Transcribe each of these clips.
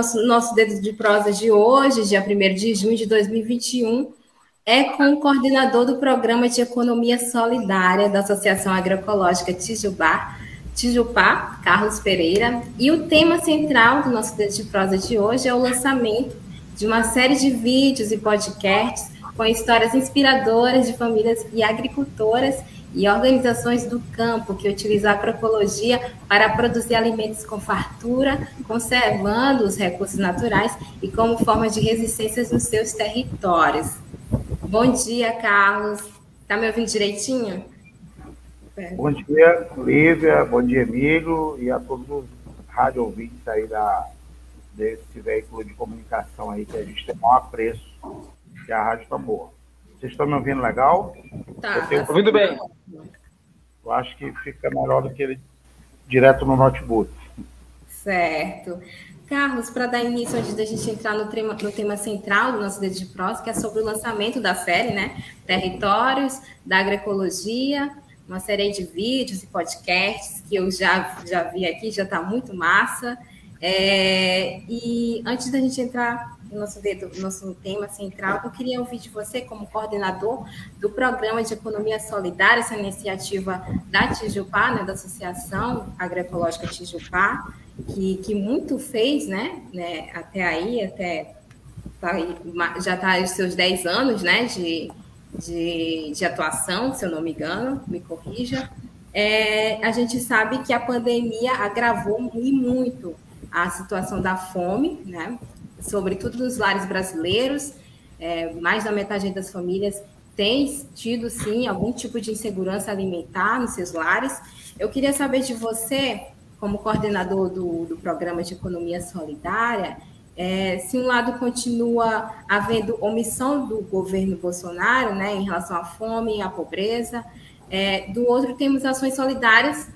Nosso, nosso dedo de prosa de hoje, dia 1 de junho de 2021, é com o coordenador do Programa de Economia Solidária da Associação Agroecológica Tijubá, Tijupá, Carlos Pereira. E o tema central do nosso dedo de prosa de hoje é o lançamento de uma série de vídeos e podcasts com histórias inspiradoras de famílias e agricultoras e organizações do campo que utilizam a agroecologia para produzir alimentos com fartura, conservando os recursos naturais e como forma de resistência nos seus territórios. Bom dia, Carlos. Está me ouvindo direitinho? Bom dia, Lívia. Bom dia, Emílio. E a todos os rádio ouvintes aí da, desse veículo de comunicação aí que a gente tem um apreço, que é a Rádio Tambor. Vocês estão me ouvindo legal? Tá. tenho... ouvindo bem. Eu acho que fica melhor do que ele direto no notebook. Certo. Carlos, para dar início, antes da gente entrar no tema, no tema central do nosso Dedo de Prós, que é sobre o lançamento da série, né? Territórios da Agroecologia, uma série de vídeos e podcasts que eu já, já vi aqui, já está muito massa. É, e antes da gente entrar nosso, dedo, nosso tema central, eu queria ouvir de você, como coordenador do Programa de Economia Solidária, essa iniciativa da Tijupá, né, da Associação Agroecológica Tijupá, que, que muito fez, né, né até aí, até tá já está os seus 10 anos, né, de, de, de atuação, se eu não me engano, me corrija. É, a gente sabe que a pandemia agravou e muito a situação da fome, né? Sobretudo nos lares brasileiros, é, mais da metade das famílias tem tido, sim, algum tipo de insegurança alimentar nos seus lares. Eu queria saber de você, como coordenador do, do programa de economia solidária, é, se um lado continua havendo omissão do governo Bolsonaro né, em relação à fome à pobreza, é, do outro temos ações solidárias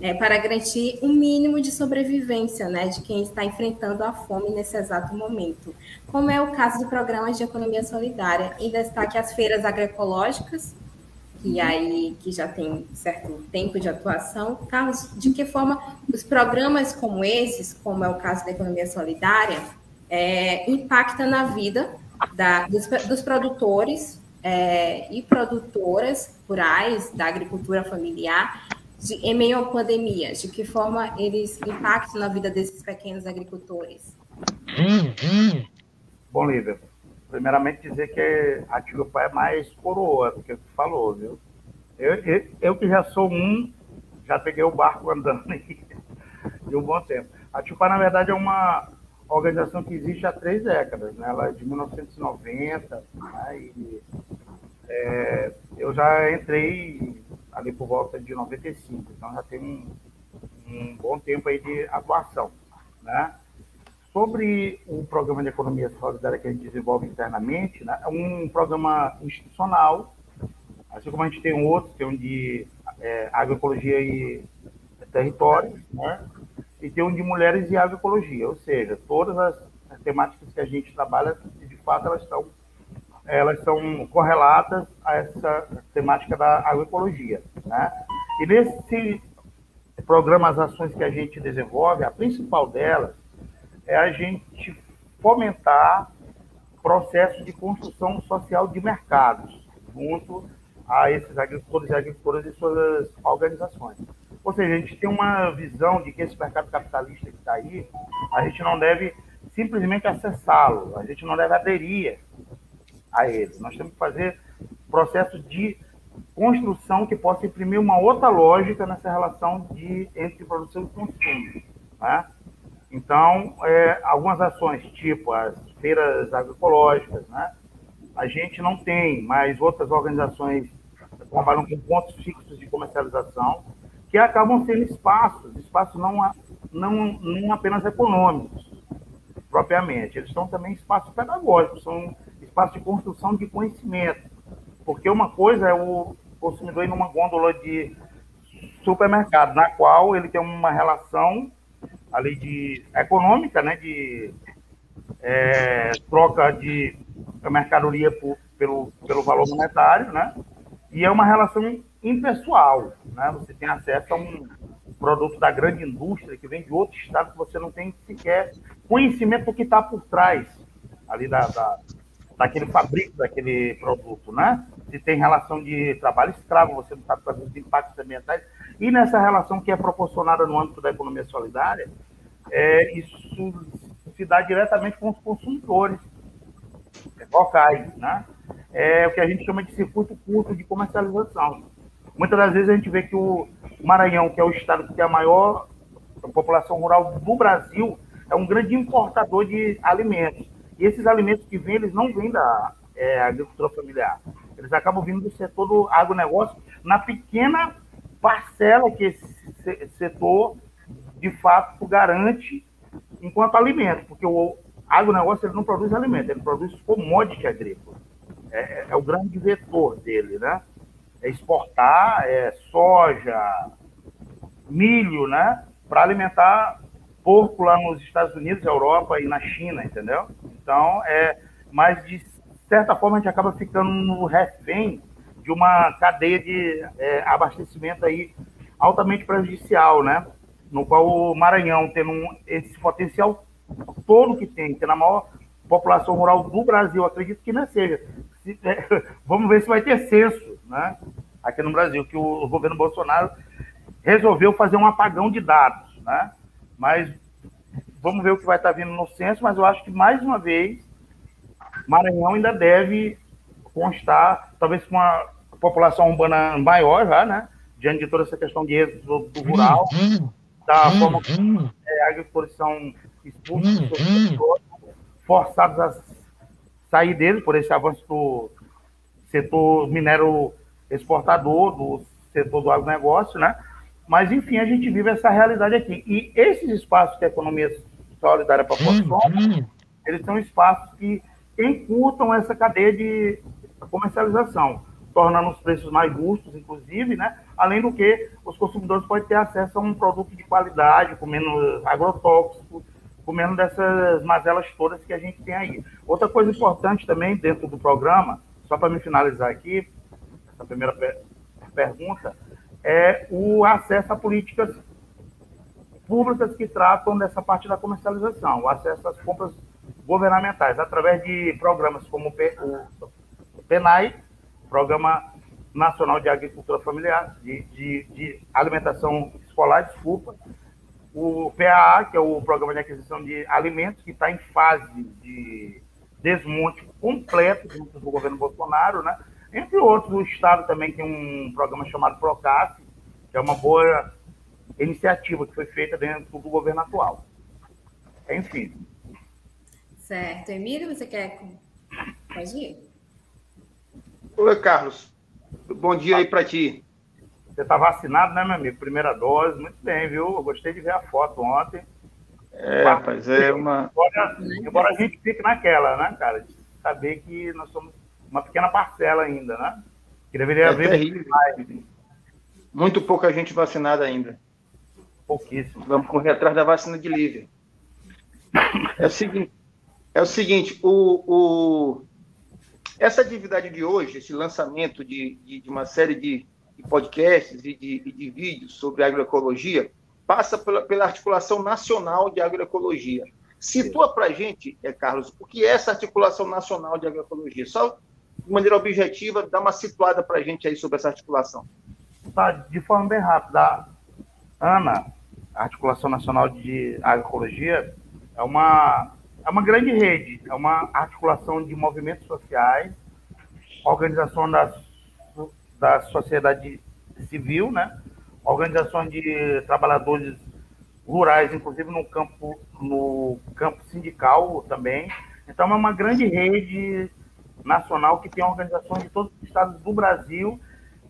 é, para garantir um mínimo de sobrevivência né, de quem está enfrentando a fome nesse exato momento, como é o caso do programa de economia solidária, em destaque as feiras agroecológicas, que aí que já tem certo tempo de atuação. Carlos, de que forma os programas como esses, como é o caso da economia solidária, é, impacta na vida da, dos, dos, produtores é, e produtoras rurais da agricultura familiar de, em meio à pandemia? De que forma eles impactam na vida desses pequenos agricultores? Bom, Lívia, primeiramente dizer que a Tio Pai é mais coroa do que tu falou, viu? Eu, eu, eu, que já sou um, já peguei o barco andando aí de um bom tempo. A Tio Pai, na verdade, é uma organização que existe há três décadas, né? Ela é de 1990, né? E, é, eu já entrei ali por volta de 95. Então já tem um, um bom tempo aí de atuação. Né? Sobre o programa de economia solidária que a gente desenvolve internamente, né, é um programa institucional, assim como a gente tem outros, tem um de é, agroecologia e território, né, e tem um de mulheres e agroecologia, ou seja, todas as, as temáticas que a gente trabalha, de fato, elas estão elas são correlatas a essa temática da agroecologia. Né? E nesse programa, as ações que a gente desenvolve, a principal delas é a gente fomentar processo de construção social de mercados junto a esses agricultores e agricultoras e suas organizações. Ou seja, a gente tem uma visão de que esse mercado capitalista que está aí, a gente não deve simplesmente acessá-lo, a gente não deve aderir a ele. Nós temos que fazer processo de construção que possa imprimir uma outra lógica nessa relação de, entre produção e consumo. Né? Então, é, algumas ações, tipo as feiras agroecológicas, né? a gente não tem, mas outras organizações trabalham com pontos fixos de comercialização. que acabam sendo espaços, espaços não, não, não apenas econômicos, propriamente, eles são também espaços pedagógicos, são espaços de construção de conhecimento, porque uma coisa é o consumidor ir numa gôndola de supermercado, na qual ele tem uma relação ali de econômica, né, de é, troca de mercadoria por, pelo, pelo valor monetário, né, e é uma relação impessoal, né, você tem acesso a um produto da grande indústria que vem de outro estado que você não tem sequer conhecimento do que está por trás ali da, da, daquele fabrico daquele produto, né? Se tem relação de trabalho escravo, você não sabe quais os impactos ambientais. E nessa relação que é proporcionada no âmbito da economia solidária, é, isso se dá diretamente com os consumidores locais, né? É o que a gente chama de circuito curto de comercialização. Muitas das vezes a gente vê que o Maranhão, que é o estado que tem a maior população rural do Brasil, é um grande importador de alimentos. Esses alimentos que vêm, eles não vêm da é, agricultura familiar. Eles acabam vindo do setor do agronegócio, na pequena parcela que esse setor, de fato, garante enquanto alimento. Porque o agronegócio ele não produz alimento, ele produz commodity agrícola. É, é, é o grande vetor dele, né? é exportar é, soja, milho, né? Para alimentar porco lá nos Estados Unidos, Europa e na China, entendeu? Então, é, mas de certa forma a gente acaba ficando no refém de uma cadeia de é, abastecimento aí altamente prejudicial, né? No qual o Maranhão, tendo um, esse potencial todo que tem, tendo a maior população rural do Brasil, acredito que não seja. Se, é, vamos ver se vai ter censo né, aqui no Brasil, que o, governo Bolsonaro resolveu fazer um apagão de dados. Né? Mas vamos ver o que vai estar vindo no censo, mas eu acho que, mais uma vez, Maranhão ainda deve constar, talvez com uma população urbana maior já, né? diante de toda essa questão de êxodo do rural, da forma como é, agricultores são expulsos, forçados a sair dele por esse avanço do setor minério exportador, do setor do agronegócio, né? Mas, enfim, a gente vive essa realidade aqui. E esses espaços que a economia solidária proporciona, eles são espaços que encurtam essa cadeia de comercialização, tornando os preços mais justos, inclusive, né? Além do que os consumidores podem ter acesso a um produto de qualidade, com menos agrotóxico, com menos dessas mazelas todas que a gente tem aí. Outra coisa importante também dentro do programa, só para me finalizar aqui, essa primeira per pergunta, é o acesso a políticas públicas que tratam dessa parte da comercialização, o acesso às compras governamentais, através de programas como o PENAI, Programa Nacional de Agricultura Familiar, de, de, de Alimentação Escolar, desculpa, o PAA, que é o Programa de Aquisição de Alimentos, que está em fase de desmonte completo junto do governo Bolsonaro, né? Entre outros, o Estado também tem um programa chamado Procaf, que é uma boa iniciativa que foi feita dentro do governo atual. Enfim. Certo. Emílio, você quer. Pode ir. Oi, Carlos. Bom dia aí para ti. Você está vacinado, né, meu amigo? Primeira dose, muito bem, viu? Eu gostei de ver a foto ontem. É, rapaz, é uma. Embora, embora, a gente fique naquela, né, cara? De saber que nós somos uma pequena parcela ainda, né? Que deveria é haver terrível. mais. Muito pouca gente vacinada ainda. Pouquíssimo. Vamos correr atrás da vacina de livre. É o seguinte, é o seguinte o, o, essa atividade de hoje, esse lançamento de, de, de uma série de de podcasts e de, de vídeos sobre agroecologia, passa pela, pela articulação nacional de agroecologia. Situa para a gente, é, Carlos, o que é essa articulação nacional de agroecologia? Só de maneira objetiva, dá uma situada para a gente aí sobre essa articulação. Tá, de forma bem rápida. Ana, a Articulação Nacional de Agroecologia é uma, é uma grande rede, é uma articulação de movimentos sociais, organização das da sociedade civil, né? organizações de trabalhadores rurais, inclusive no campo, no campo sindical também. Então, é uma grande rede nacional que tem organizações de todos os estados do Brasil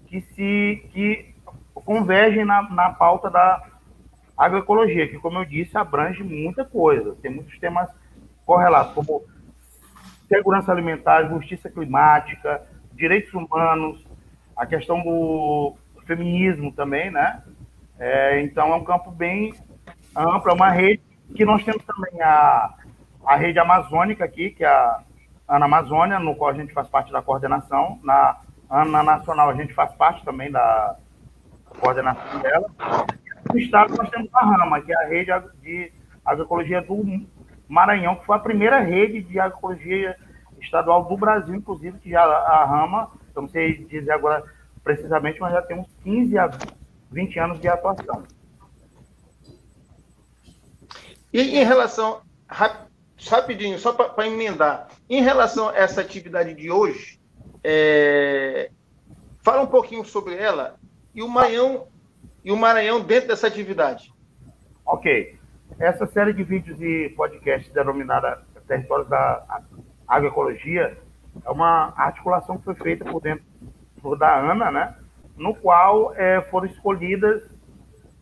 que se que convergem na, na pauta da agroecologia, que, como eu disse, abrange muita coisa. Tem muitos temas correlatos, como segurança alimentar, justiça climática, direitos humanos, a questão do feminismo também, né? É, então, é um campo bem amplo, é uma rede que nós temos também a, a rede amazônica aqui, que é a Ana Amazônia, no qual a gente faz parte da coordenação. Na Ana Nacional, a gente faz parte também da coordenação dela. No estado, nós temos a RAMA, que é a rede de agroecologia do Maranhão, que foi a primeira rede de agroecologia estadual do Brasil, inclusive, que já a RAMA, não sei dizer agora precisamente, mas já temos 15 a 20 anos de atuação. E em relação, rapidinho, só para emendar, em relação a essa atividade de hoje, é, fala um pouquinho sobre ela e o Maranhão, e o Maranhão dentro dessa atividade. Ok. Essa série de vídeos e podcasts denominada Territórios da Agroecologia é uma articulação que foi feita por dentro por da ANA, né? no qual é, foram escolhidas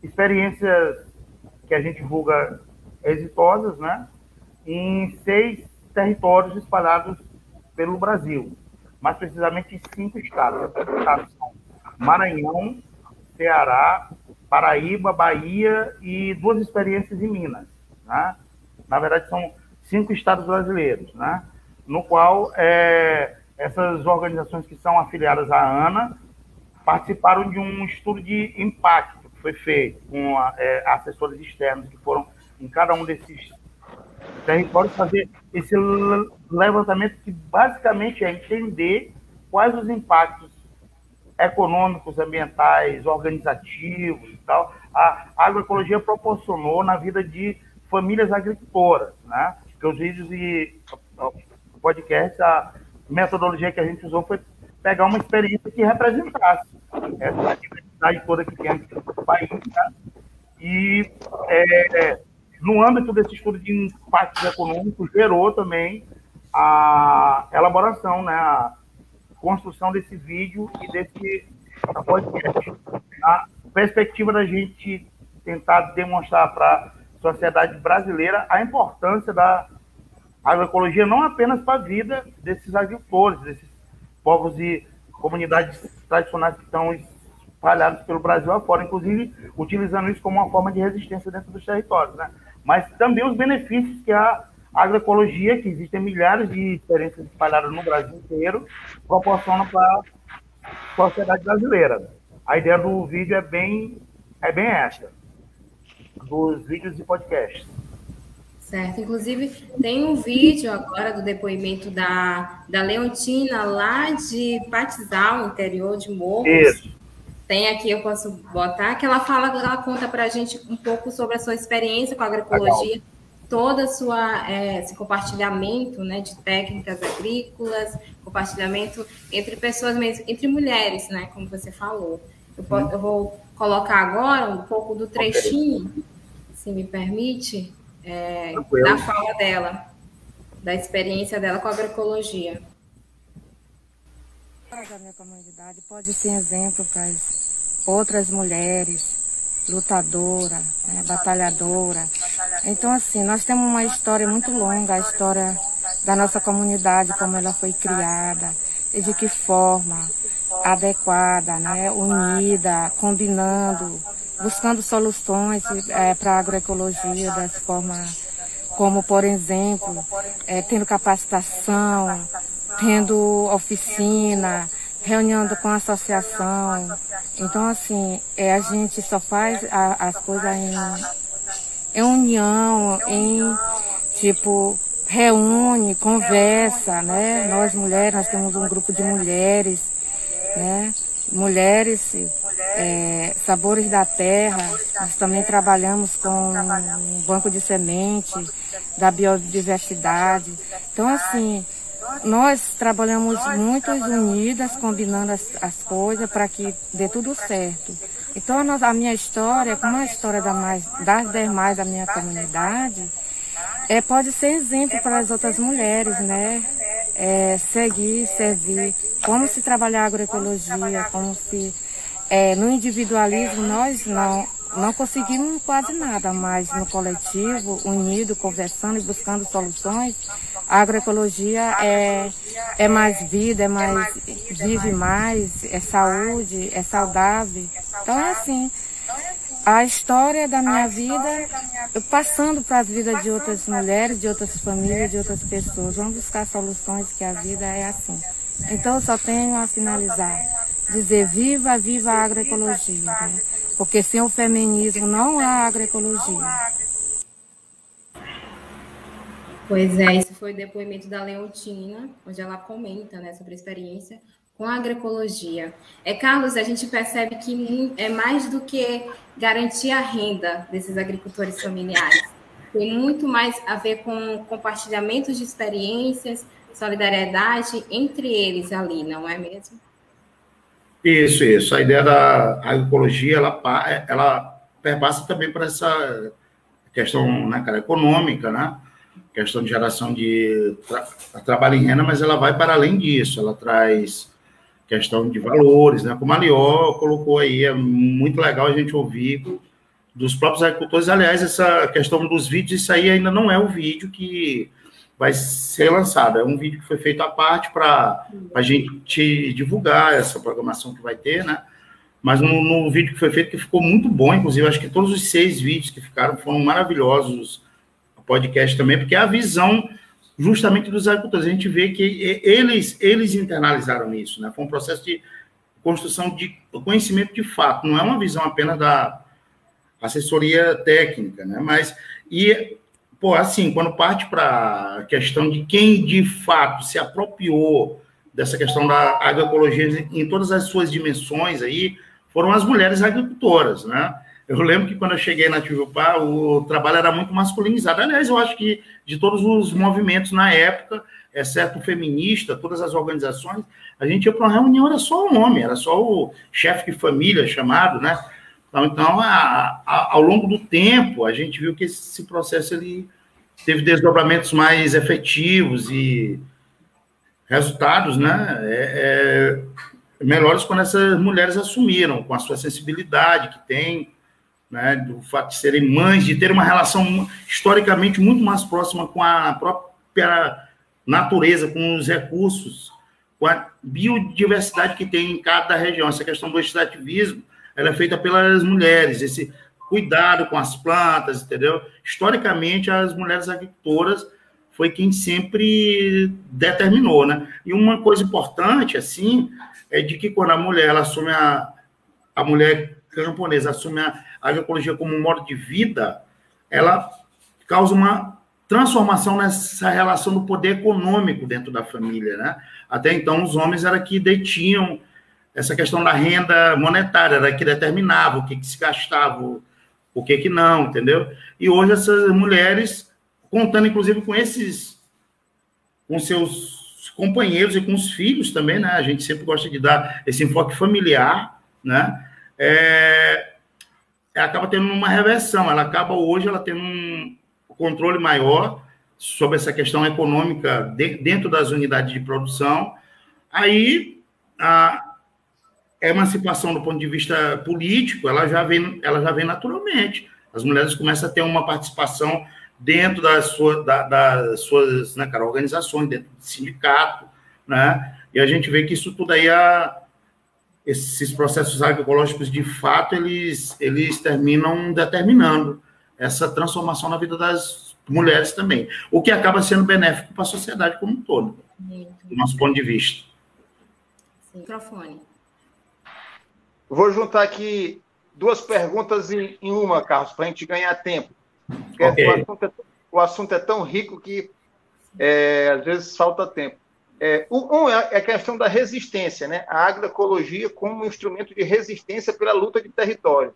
experiências que a gente divulga exitosas, né? Em seis territórios espalhados pelo Brasil, mais precisamente em cinco estados. Os estados são Maranhão, Ceará, Paraíba, Bahia e duas experiências em Minas. Né? Na verdade, são cinco estados brasileiros, né? no qual é, essas organizações que são afiliadas à ANA participaram de um estudo de impacto que foi feito com é, assessores externos que foram em cada um desses territórios fazer esse levantamento que basicamente é entender quais os impactos econômicos, ambientais, organizativos e tal a agroecologia proporcionou na vida de famílias agricultoras, né? Porque os vídeos e o podcast, a metodologia que a gente usou foi pegar uma experiência que representasse essa diversidade toda que tem aqui no país, né? E é, no âmbito desse estudo de impactos econômicos, gerou também a elaboração, né, a construção desse vídeo e desse podcast. A perspectiva da gente tentar demonstrar para a sociedade brasileira a importância da agroecologia não apenas para a vida desses agricultores, desses povos e comunidades tradicionais que estão espalhados pelo Brasil afora, inclusive utilizando isso como uma forma de resistência dentro dos territórios, né? Mas também os benefícios que a agroecologia, que existem milhares de experiências espalhadas no Brasil inteiro, proporciona para a sociedade brasileira. A ideia do vídeo é bem, é bem essa, dos vídeos e podcasts. Certo, inclusive tem um vídeo agora do depoimento da, da Leontina, lá de Patizal, interior de Morros. Isso tem aqui, eu posso botar, que ela fala, ela conta para a gente um pouco sobre a sua experiência com a agroecologia, Legal. toda a sua é, esse compartilhamento né, de técnicas agrícolas, compartilhamento entre pessoas mesmo, entre mulheres, né, como você falou. Eu, hum. eu vou colocar agora um pouco do trechinho, okay. se me permite, é, da fala dela, da experiência dela com a agroecologia da minha comunidade pode ser exemplo para as outras mulheres, lutadora, é, batalhadora. Então, assim, nós temos uma história muito longa, a história da nossa comunidade, como ela foi criada, e de que forma adequada, né, unida, combinando, buscando soluções é, para a agroecologia das formas como, por exemplo, é, tendo capacitação, tendo oficina, reunião com a associação. Então, assim, é, a gente só faz a, as coisas em, em união, em, tipo, reúne, conversa, né? Nós mulheres, nós temos um grupo de mulheres, né? Mulheres, é, Sabores da Terra, nós também trabalhamos com um banco de semente da biodiversidade. Então, assim, nós trabalhamos muito unidas, combinando as, as coisas para que dê tudo certo. Então, a, minha história, como a história da mais, das demais da minha comunidade, é, pode ser exemplo para as outras mulheres, né? É, seguir, servir, como se trabalhar agroecologia, como se é, no individualismo nós não, não conseguimos quase nada, mas no coletivo, unido, conversando e buscando soluções, a agroecologia é, é mais vida, é mais, vive mais, é saúde, é saudável. Então é assim. A história da minha vida, passando para as vidas de outras mulheres, de outras famílias, de outras pessoas. Vamos buscar soluções que a vida é assim. Então eu só tenho a finalizar dizer viva, viva a agroecologia, né? porque sem o feminismo não há agroecologia. Pois é, esse foi o depoimento da Leontina, onde ela comenta né, sobre a experiência com a agroecologia. É, Carlos, a gente percebe que é mais do que garantir a renda desses agricultores familiares. Tem muito mais a ver com compartilhamento de experiências, solidariedade entre eles ali, não é mesmo? Isso, isso. A ideia da agroecologia, ela, ela perpassa também por essa questão né, cara, econômica, né? questão de geração de tra trabalho em renda, mas ela vai para além disso, ela traz questão de valores, né? Como a Lió colocou aí, é muito legal a gente ouvir dos próprios agricultores. Aliás, essa questão dos vídeos, isso aí ainda não é o vídeo que vai ser lançado. É um vídeo que foi feito à parte para a gente divulgar essa programação que vai ter, né? Mas no, no, vídeo que foi feito, que ficou muito bom, inclusive, acho que todos os seis vídeos que ficaram foram maravilhosos, o podcast também, porque é a visão justamente dos agricultores. A gente vê que eles, eles internalizaram isso, né? Foi um processo de construção de conhecimento de fato, não é uma visão apenas da assessoria técnica, né? Mas, e pô, assim, quando parte para a questão de quem de fato se apropriou dessa questão da agroecologia em todas as suas dimensões aí, foram as mulheres agricultoras, né? Eu lembro que quando eu cheguei na Tivupá, o trabalho era muito masculinizado. Aliás, eu acho que de todos os movimentos na época, exceto o feminista, todas as organizações, a gente ia para uma reunião, era só um homem, era só o chefe de família chamado, né? Então, então a, a, ao longo do tempo, a gente viu que esse processo ele teve desdobramentos mais efetivos e resultados né, é, é, melhores quando essas mulheres assumiram, com a sua sensibilidade que tem, né, do fato de serem mães, de ter uma relação historicamente muito mais próxima com a própria natureza, com os recursos, com a biodiversidade que tem em cada região. Essa questão do extrativismo ela é feita pelas mulheres, esse cuidado com as plantas, entendeu? Historicamente, as mulheres agricultoras foi quem sempre determinou, né? E uma coisa importante, assim, é de que quando a mulher ela assume a, a mulher camponesa assume a agroecologia como um modo de vida, ela causa uma transformação nessa relação do poder econômico dentro da família, né? Até então, os homens era que detinham essa questão da renda monetária, era que determinava o que, que se gastava, o que, que não, entendeu? E hoje essas mulheres, contando inclusive com esses, com seus companheiros e com os filhos também, né? A gente sempre gosta de dar esse enfoque familiar, né? É, acaba tendo uma reversão, ela acaba hoje ela tendo um controle maior sobre essa questão econômica de, dentro das unidades de produção. Aí a, emancipação do ponto de vista político, ela já vem, ela já vem naturalmente. As mulheres começam a ter uma participação dentro das, sua, da, das suas né, cara, organizações, dentro do sindicato, né? E a gente vê que isso tudo aí, a, esses processos agroecológicos, de fato, eles, eles terminam determinando essa transformação na vida das mulheres também, o que acaba sendo benéfico para a sociedade como um todo, do nosso ponto de vista. Sim. Microfone. Vou juntar aqui duas perguntas em, em uma, Carlos, para a gente ganhar tempo. Okay. O, assunto é, o, assunto é, tão rico que é, às vezes falta tempo. É, um é, é a questão da resistência, né? A agroecologia como instrumento de resistência pela luta de território.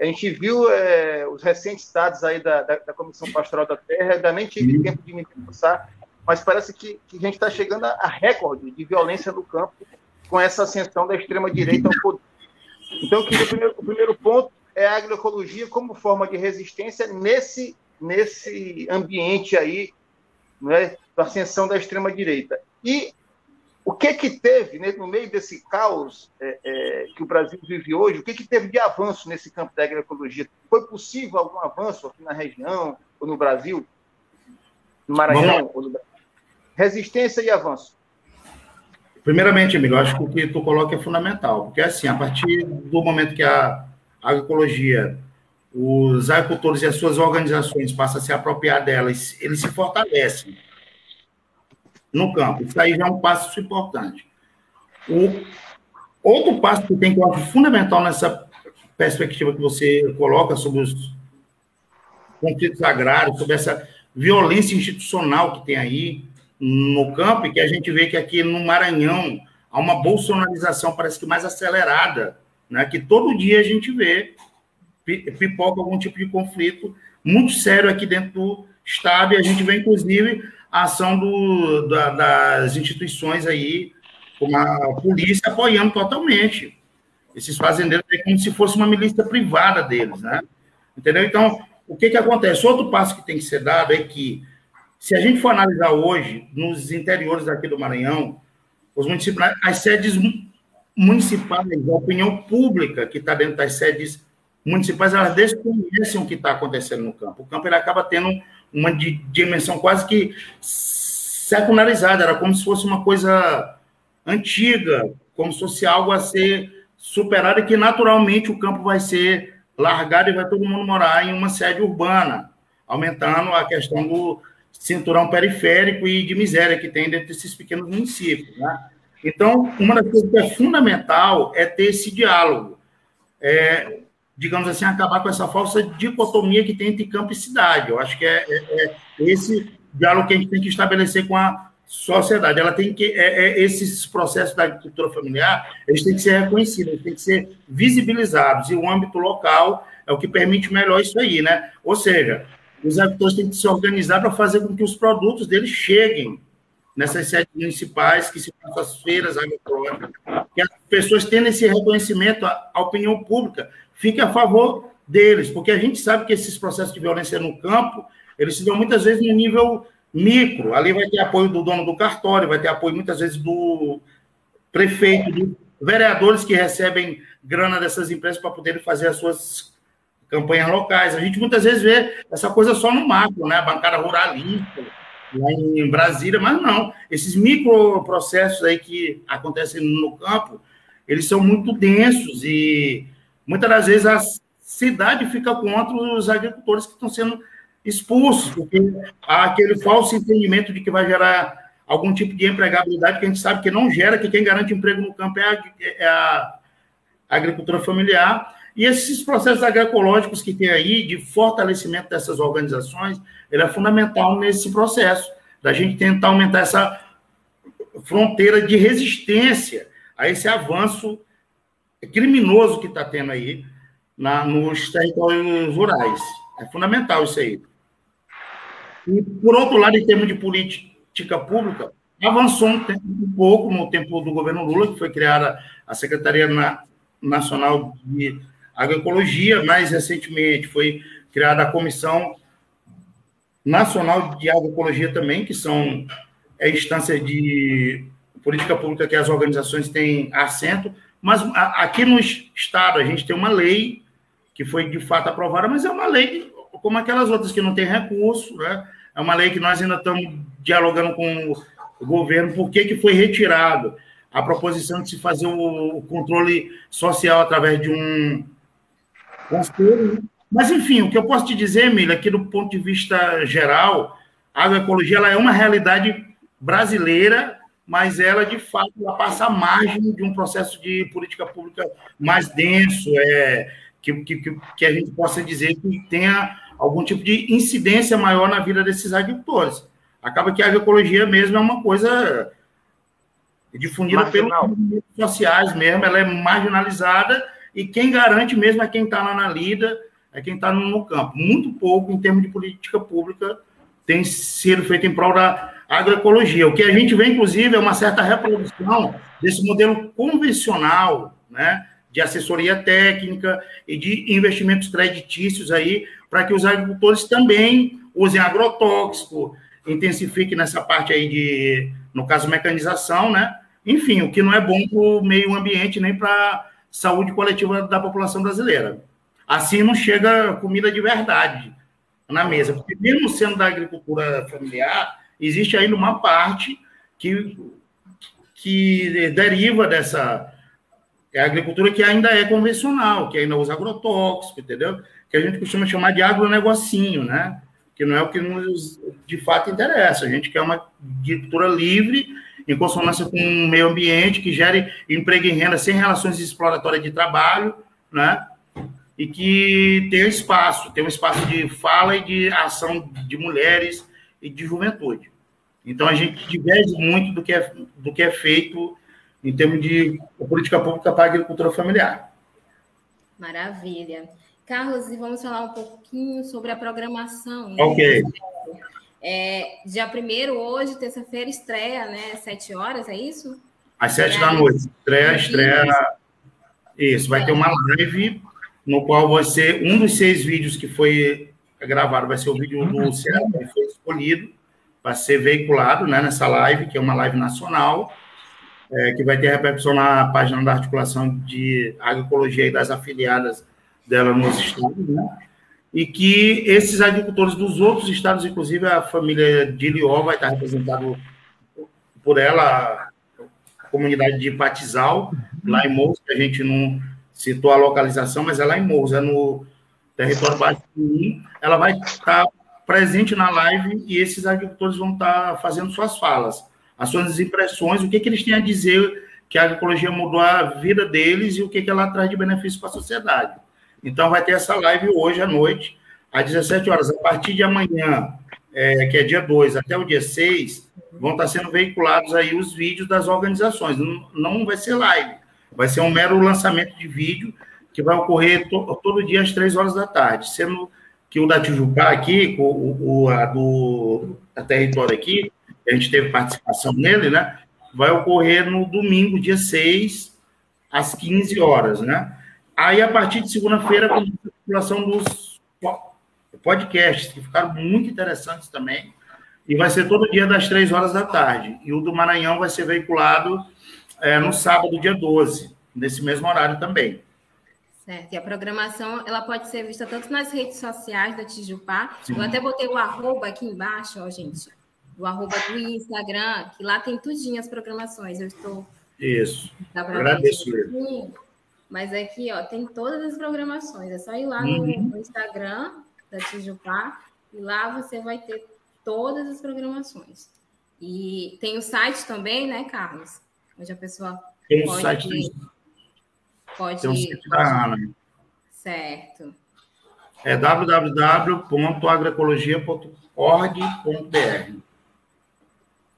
A gente viu é, os recentes dados aí da, da, da, Comissão Pastoral da Terra, ainda nem tive tempo de me pensar, mas parece que, que a gente está chegando a, a recorde de violência no campo com essa ascensão da extrema-direita ao poder. Então, o primeiro, o primeiro ponto é a agroecologia como forma de resistência nesse, nesse ambiente aí, né, da ascensão da extrema-direita. E o que que teve, né, no meio desse caos é, é, que o Brasil vive hoje, o que que teve de avanço nesse campo da agroecologia? Foi possível algum avanço aqui na região ou no Brasil? No Maranhão? No... Resistência e avanço. Primeiramente, eu acho que o que tu coloca é fundamental, porque assim, a partir do momento que a agroecologia, os agricultores e as suas organizações passam a se apropriar delas, eles se fortalecem no campo. Isso aí já é um passo importante. O outro passo que tem que eu acho fundamental nessa perspectiva que você coloca sobre os conflitos agrários, sobre essa violência institucional que tem aí no campo, e que a gente vê que aqui no Maranhão há uma bolsonarização parece que mais acelerada, né? que todo dia a gente vê pipoca algum tipo de conflito muito sério aqui dentro do Estado, e a gente vê, inclusive, a ação do, da, das instituições aí, como a polícia, apoiando totalmente esses fazendeiros é como se fosse uma milícia privada deles, né? Entendeu? Então, o que que acontece? Outro passo que tem que ser dado é que, se a gente for analisar hoje, nos interiores aqui do Maranhão, os as sedes municipais, a opinião pública que está dentro das sedes municipais, elas desconhecem o que está acontecendo no campo. O campo ele acaba tendo uma dimensão quase que secularizada, era como se fosse uma coisa antiga, como se fosse algo a ser superado e que naturalmente o campo vai ser largado e vai todo mundo morar em uma sede urbana, aumentando a questão do cinturão periférico e de miséria que tem dentro desses pequenos municípios. Né? Então, uma das coisas que é fundamental é ter esse diálogo. É, digamos assim, acabar com essa falsa dicotomia que tem entre campo e cidade. Eu acho que é, é, é esse diálogo que a gente tem que estabelecer com a sociedade. Ela tem que é, é, esses processos da agricultura familiar, eles têm que ser reconhecidos, eles têm que ser visibilizados e o âmbito local é o que permite melhor isso aí, né? Ou seja, os agricultores têm que se organizar para fazer com que os produtos deles cheguem nessas sedes municipais, que se façam as feiras agroecológicas, que as pessoas tenham esse reconhecimento, a, a opinião pública. Fique a favor deles, porque a gente sabe que esses processos de violência no campo, eles se dão muitas vezes no nível micro, ali vai ter apoio do dono do cartório, vai ter apoio muitas vezes do prefeito, de vereadores que recebem grana dessas empresas para poderem fazer as suas campanhas locais. A gente muitas vezes vê essa coisa só no macro, né? A bancada ruralista, lá em Brasília, mas não. Esses microprocessos aí que acontecem no campo, eles são muito densos e muitas das vezes a cidade fica contra os agricultores que estão sendo expulsos, porque há aquele falso entendimento de que vai gerar algum tipo de empregabilidade que a gente sabe que não gera, que quem garante emprego no campo é a, é a agricultura familiar. E esses processos agroecológicos que tem aí, de fortalecimento dessas organizações, ele é fundamental nesse processo, da gente tentar aumentar essa fronteira de resistência a esse avanço criminoso que está tendo aí na, nos territórios rurais. É fundamental isso aí. E, por outro lado, em termos de política pública, avançou um, tempo, um pouco no tempo do governo Lula, que foi criada a Secretaria Nacional de Agroecologia, mais recentemente foi criada a Comissão Nacional de Agroecologia também, que são é, instâncias de política pública que as organizações têm assento, mas aqui no Estado a gente tem uma lei que foi de fato aprovada, mas é uma lei como aquelas outras que não tem recurso, né? É uma lei que nós ainda estamos dialogando com o governo, por que, que foi retirado a proposição de se fazer o, controle social através de um conselho. Né? Mas, enfim, o que eu posso te dizer, Emília, aqui do ponto de vista geral, a agroecologia ela é uma realidade brasileira, mas ela, de fato, ela passa à margem de um processo de política pública mais denso, é, que, que, que a gente possa dizer que tenha algum tipo de incidência maior na vida desses agricultores. Acaba que a agroecologia mesmo é uma coisa difundida Marginal. pelos sociais mesmo, ela é marginalizada e quem garante mesmo é quem está lá na lida, é quem está no, campo. Muito pouco em termos de política pública tem sido feito em prol da agroecologia. O que a gente vê, inclusive, é uma certa reprodução desse modelo convencional, né? de assessoria técnica e de investimentos creditícios aí, para que os agricultores também usem agrotóxico, intensifiquem nessa parte aí de, no caso, mecanização, né? enfim, o que não é bom para o meio ambiente nem para saúde coletiva da população brasileira. Assim não chega comida de verdade na mesa, porque mesmo sendo da agricultura familiar, existe ainda uma parte que, que deriva dessa é a agricultura que ainda é convencional, que ainda usa agrotóxico, entendeu? Que a gente costuma chamar de agronegocinho, né? Que não é o que nos de fato interessa. A gente quer uma agricultura livre, em consonância com o meio ambiente, que gere emprego e renda sem relações exploratórias de trabalho, né? E que tenha espaço, tenha um espaço de fala e de ação de mulheres e de juventude. Então a gente diverge muito do que é, do que é feito em termos de política pública para a agricultura familiar. Maravilha. Carlos, e vamos falar um pouquinho sobre a programação. Né? Ok. É, dia 1 hoje, terça-feira, estreia, né? Sete horas, é isso? Às sete é, da noite. Estreia, estreia. Isso, vai ter uma live no qual vai ser um dos seis vídeos que foi gravado, vai ser o vídeo do Ceará, que foi escolhido para ser veiculado né, nessa live, que é uma live nacional é, que vai ter repercussão na página da articulação de agroecologia e das afiliadas dela nos estados, né? E que esses agricultores dos outros estados, inclusive a família de Lió, vai estar representado por ela, a comunidade de Patizal, lá em Morros, que a gente não citou a localização, mas é lá em Morros, é no território baixo ela vai estar presente na live e esses agricultores vão estar fazendo suas falas as suas impressões, o que, que eles têm a dizer que a agroecologia mudou a vida deles e o que, que ela traz de benefício para a sociedade. Então, vai ter essa live hoje à noite, às 17 horas. A partir de amanhã, é, que é dia 2, até o dia 6, vão estar sendo veiculados aí os vídeos das organizações. Não, não vai ser live, vai ser um mero lançamento de vídeo que vai ocorrer to, todo dia às 3 horas da tarde, sendo que o da Tijucá aqui, o, o a do a território aqui, a gente teve participação nele, né? Vai ocorrer no domingo, dia 6, às 15 horas, né? Aí, a partir de segunda-feira, com a circulação dos podcasts, que ficaram muito interessantes também. E vai ser todo dia das 3 horas da tarde. E o do Maranhão vai ser veiculado é, no sábado, dia 12, nesse mesmo horário também. Certo, e a programação ela pode ser vista tanto nas redes sociais da Tijupá, Sim. eu até botei o arroba aqui embaixo, ó, gente, do arroba do Instagram, que lá tem tudinho as programações. Eu estou. Isso. Agradeço. Ver Mas aqui, ó, tem todas as programações. É só ir lá no, uhum. no Instagram da Tijupá e lá você vai ter todas as programações. E tem o site também, né, Carlos? Onde a pessoa tem pode. Site, pode. Tem um site da Ana. Certo. É www.agroecologia.org.br.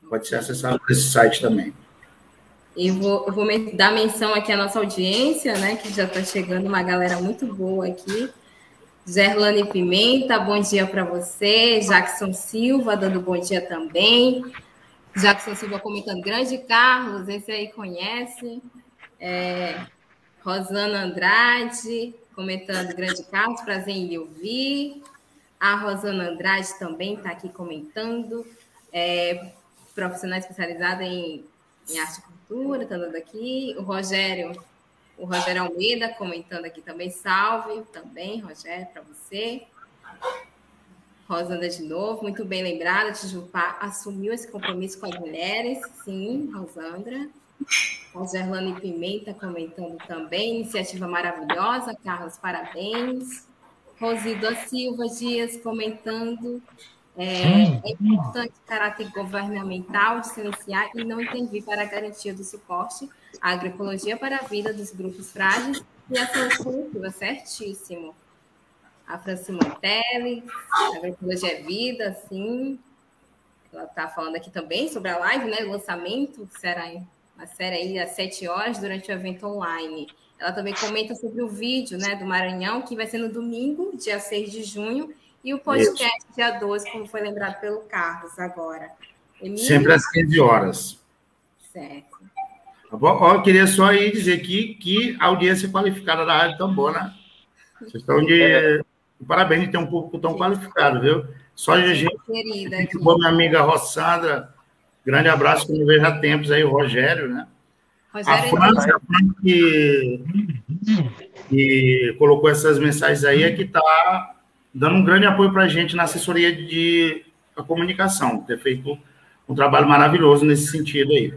Pode ser acessado por esse site também. E vou, eu vou dar menção aqui à nossa audiência, né? Que já está chegando uma galera muito boa aqui. Gerlane Pimenta, bom dia para você. Jackson Silva, dando bom dia também. Jackson Silva comentando, grande Carlos, esse aí conhece. É, Rosana Andrade, comentando, grande Carlos, prazer em ouvir. A Rosana Andrade também está aqui comentando. É, profissional especializado em, em arte e cultura, está dando aqui. O Rogério, o Rogério Almeida comentando aqui também, salve também, Rogério, para você. Rosanda de novo, muito bem lembrada, Tijupá assumiu esse compromisso com as mulheres, sim, Rosandra. A Pimenta comentando também, iniciativa maravilhosa, Carlos, parabéns. Rosilda Silva Dias comentando, é, é importante caráter governamental silenciar e não intervir para a garantia do suporte à agroecologia para a vida dos grupos frágeis e a saúde coletiva, certíssimo. A Francine Montelli, agroecologia é vida, sim. Ela está falando aqui também sobre a live, né? O lançamento, que será uma série aí às sete horas durante o evento online. Ela também comenta sobre o vídeo né, do Maranhão, que vai ser no domingo, dia 6 de junho, e o podcast Isso. dia 12, como foi lembrado pelo Carlos agora. Emílio? Sempre às 15 horas. Certo. Tá eu queria só aí dizer que, que audiência qualificada da Rádio Tambor, né? Vocês estão de. É. Parabéns de ter um público tão qualificado, viu? Só de gente. Querida. Aqui. Boa, minha amiga Rossandra. Grande abraço, que não vejo há tempos aí, o Rogério, né? a França, a França que, que colocou essas mensagens aí é que está dando um grande apoio para a gente na assessoria de comunicação, ter feito um trabalho maravilhoso nesse sentido aí.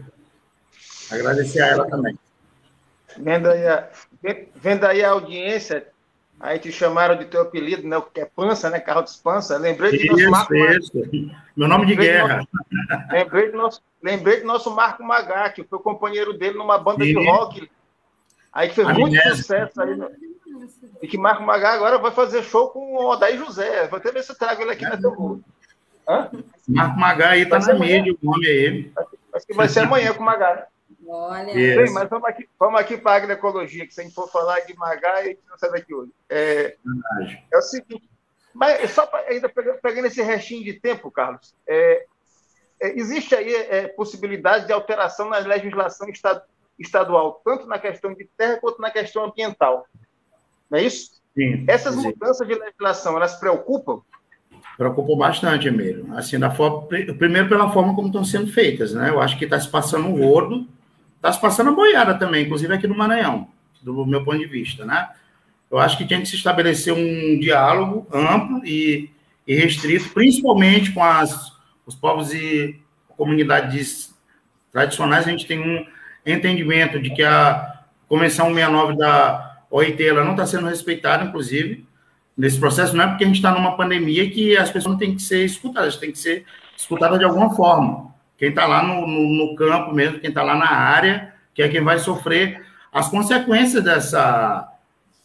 Agradecer a ela também. Vendo aí a, vendo aí a audiência, aí te chamaram de teu apelido, né? Que é Pança, né? Carlos Pança. Lembrei de nosso Marco isso. Meu nome de guerra. Nosso, lembrei, do nosso, lembrei do nosso Marco Magá, que foi companheiro dele numa banda de rock. Aí fez muito sucesso aí. No... E que Marco Magá agora vai fazer show com o Odaí José. Vou até ver se eu trago ele aqui na teu Marco Magá aí tá na mídia, o nome é ele. Acho que vai ser amanhã com o Magá, né? Olha. Bem, mas vamos aqui, vamos aqui para a agroecologia, que se a gente for falar de Magá, a gente não sai daqui hoje. É, é o seguinte, mas só pra, ainda pegando, pegando, esse restinho de tempo, Carlos, é, é, existe aí é, possibilidade de alteração na legislação estadual, tanto na questão de terra quanto na questão ambiental. Não é isso? Sim. Essas sim. mudanças de legislação, elas preocupam? Preocupam bastante, Emílio. Assim, da forma, primeiro pela forma como estão sendo feitas, né? Eu acho que está se passando um rodo Está se passando a boiada também, inclusive aqui no Maranhão, do meu ponto de vista, né? Eu acho que tinha que se estabelecer um diálogo amplo e, e restrito, principalmente com as, os povos e comunidades tradicionais. A gente tem um entendimento de que a Convenção 69 da OIT ela não está sendo respeitada, inclusive, nesse processo. Não é porque a gente está numa pandemia que as pessoas não têm que ser escutadas, têm que ser escutadas de alguma forma quem está lá no, no, no, campo mesmo, quem está lá na área, que é quem vai sofrer as consequências dessa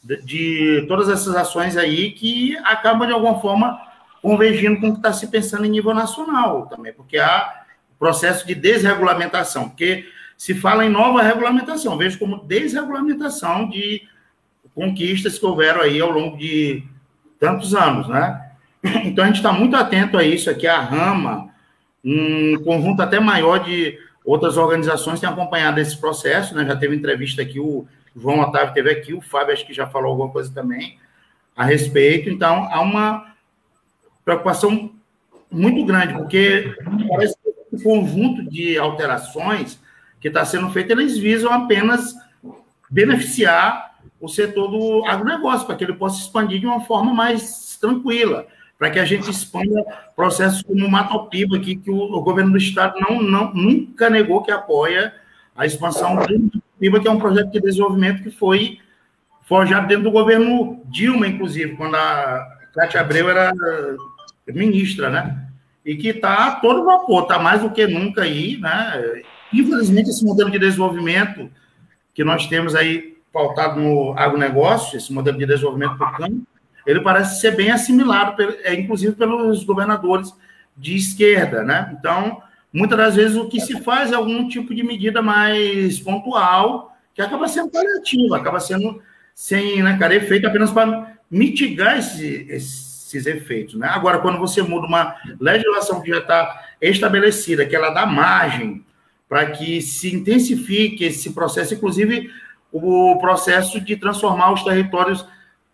de, de todas essas ações aí que acabam de alguma forma convergindo com o que está se pensando em nível nacional também, porque há processo de desregulamentação, porque se fala em nova regulamentação, vejo como desregulamentação de conquistas que houveram aí ao longo de tantos anos, né? Então a gente está muito atento a isso aqui, a rama, um conjunto até maior de outras organizações têm acompanhado esse processo, né? Já teve entrevista aqui, o João Otávio teve aqui, o Fábio acho que já falou alguma coisa também a respeito. Então, há uma preocupação muito grande, porque parece que o conjunto de alterações que está sendo feito, eles visam apenas beneficiar o setor do agronegócio, para que ele possa expandir de uma forma mais tranquila para que a gente expanda processos como o Matopiba aqui, que o, o, governo do estado não, não, nunca negou que apoia a expansão do Matopiba, que é um projeto de desenvolvimento que foi forjado dentro do governo Dilma, inclusive, quando a Cátia Abreu era ministra, né? E que está todo vapor, está mais do que nunca aí, né? Infelizmente, esse modelo de desenvolvimento que nós temos aí pautado no agronegócio, esse modelo de desenvolvimento do campo, ele parece ser bem assimilado, é, inclusive pelos governadores de esquerda, né? Então, muitas das vezes o que se faz é algum tipo de medida mais pontual, que acaba sendo paliativa, acaba sendo sem, né, cara, efeito apenas para mitigar esse, esses efeitos, né? Agora, quando você muda uma legislação que já está estabelecida, que ela dá margem para que se intensifique esse processo, inclusive o processo de transformar os territórios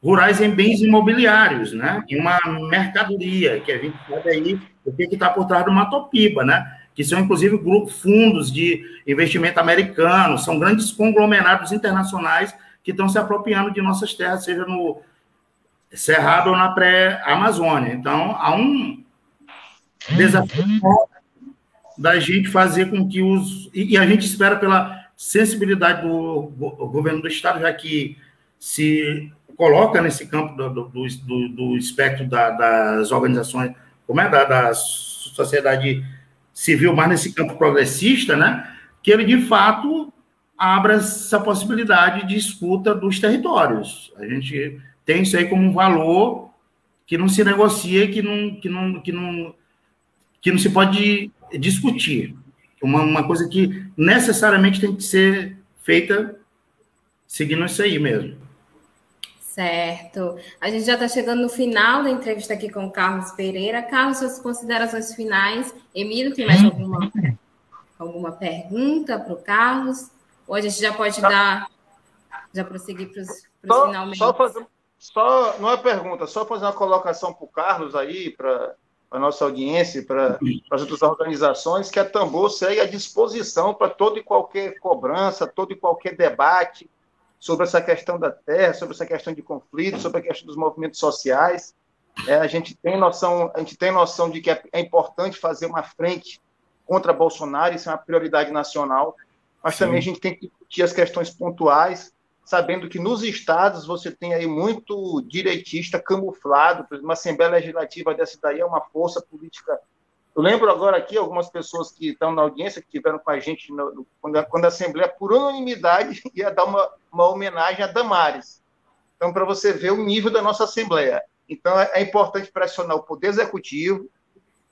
rurais em bens imobiliários, né? Em uma mercadoria, que a gente sabe aí o que está por trás do Matopiba, né? Que são, inclusive, grupos, fundos de investimento americanos, são grandes conglomerados internacionais que estão se apropriando de nossas terras, seja no Cerrado ou na pré-Amazônia. Então, há um desafio da gente fazer com que os. E a gente espera pela sensibilidade do governo do Estado, já que se coloca nesse campo do, do, do, do espectro da, das organizações, como é, da, da sociedade civil, mas nesse campo progressista, né, que ele, de fato, abra essa possibilidade de escuta dos territórios. A gente tem isso aí como um valor que não se negocia, que não, que não, que não, que não se pode discutir. Uma, uma coisa que necessariamente tem que ser feita seguindo isso aí mesmo. Certo. A gente já está chegando no final da entrevista aqui com o Carlos Pereira. Carlos, suas considerações finais. Emílio, tem mais alguma, alguma pergunta para o Carlos? Ou a gente já pode dar, já prosseguir para os finalmente? Só, fazer, só, não é pergunta, só fazer uma colocação para o Carlos aí, para para a nossa audiência, para as outras organizações, que a Tambor segue à disposição para toda e qualquer cobrança, todo e qualquer debate sobre essa questão da terra, sobre essa questão de conflito, sobre a questão dos movimentos sociais. É, a gente tem noção, a gente tem noção de que é, é importante fazer uma frente contra Bolsonaro, isso é uma prioridade nacional, mas Sim. também a gente tem que discutir as questões pontuais, sabendo que nos estados você tem aí muito direitista camuflado, uma Assembleia Legislativa dessa daí é uma força política. Eu lembro agora aqui algumas pessoas que estão na audiência, que estiveram com a gente no, quando, a, quando, a, Assembleia, por unanimidade, ia dar uma, uma homenagem a Damares. Então, para você ver o nível da nossa Assembleia. Então, é, é importante pressionar o Poder Executivo,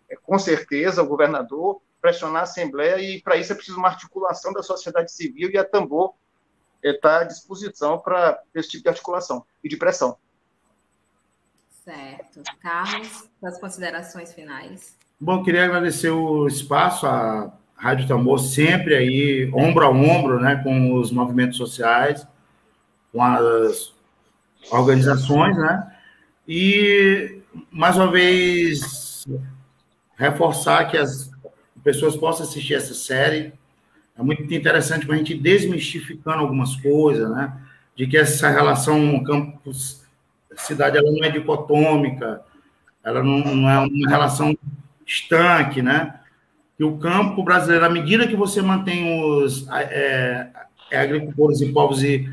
é, com certeza, o governador, pressionar a Assembleia, e para isso é preciso uma articulação da sociedade civil, e a Tambor está à disposição para esse tipo de articulação e de pressão. Certo. Carlos, as considerações finais. Bom, queria agradecer o espaço, a Rádio Tambor sempre aí, ombro a ombro, né, com os movimentos sociais, com as organizações, né, e, mais uma vez, reforçar que as pessoas possam assistir essa série, é muito interessante para a gente desmistificando algumas coisas, né? De que essa relação campus-cidade ela não é dicotômica, ela não, não, é uma relação estanque, né? Que o campo brasileiro, à medida que você mantém os é, é, agricultores e povos e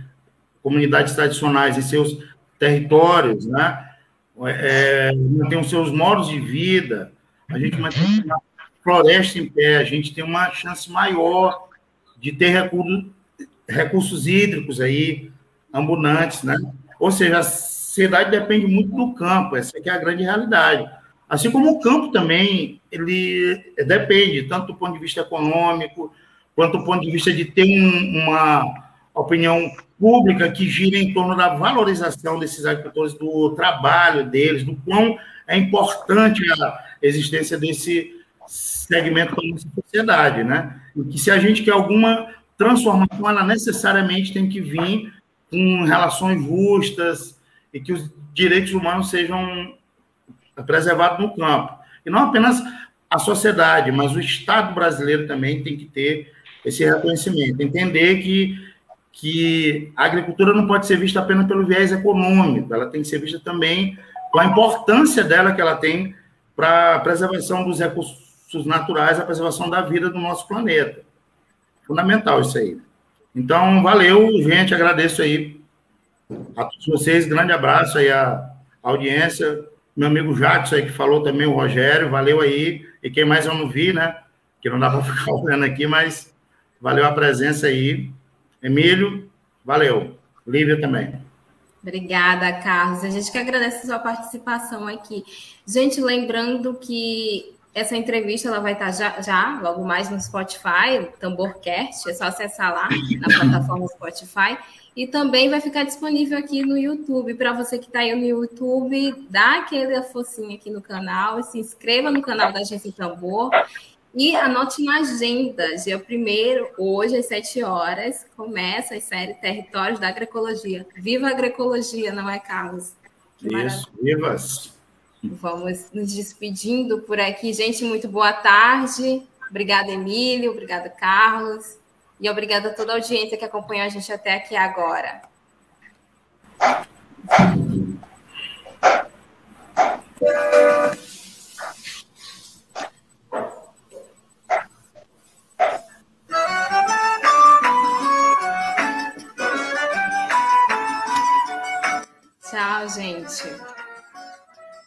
comunidades tradicionais em seus territórios, né? É, mantém os seus modos de vida, a gente mantém a floresta em pé, a gente tem uma chance maior de ter recursos, recursos hídricos aí, abundantes, né? Ou seja, a cidade depende muito do campo, essa é a grande realidade. Assim como o campo também, ele depende, tanto do ponto de vista econômico, quanto do ponto de vista de ter um, uma opinião pública que gira em torno da valorização desses agricultores, do trabalho deles, do quão é importante a existência desse segmento da nossa sociedade, né? E que se a gente quer alguma transformação, ela necessariamente tem que vir com relações justas e que os direitos humanos sejam preservados no campo. E não apenas a sociedade, mas o Estado brasileiro também tem que ter esse reconhecimento, entender que, que a agricultura não pode ser vista apenas pelo viés econômico, ela tem que ser vista também com a importância dela que ela tem para a preservação dos recursos naturais, a preservação da vida do nosso planeta. Fundamental isso aí. Então, valeu, gente, agradeço aí a todos vocês, grande abraço aí à audiência, meu amigo Jackson aí que falou também, o Rogério, valeu aí, e quem mais eu não vi, né, que não dá para ficar olhando aqui, mas valeu a presença aí. Emílio, valeu. Lívia também. Obrigada, Carlos. A gente que agradece a sua participação aqui. Gente, lembrando que essa entrevista ela vai estar já, já, logo mais no Spotify, Tamborcast, é só acessar lá na plataforma Spotify. E também vai ficar disponível aqui no YouTube. Para você que está aí no YouTube, dá aquele focinho aqui no canal, se inscreva no canal da Agência Tambor e anote na agenda. Dia 1 hoje às 7 horas, começa a série Territórios da Agroecologia. Viva a agroecologia, não é, Carlos? Que Isso, vivas! Vamos nos despedindo por aqui. Gente, muito boa tarde. Obrigada, Emílio. Obrigada, Carlos. E obrigada a toda a audiência que acompanhou a gente até aqui agora. Tchau, gente.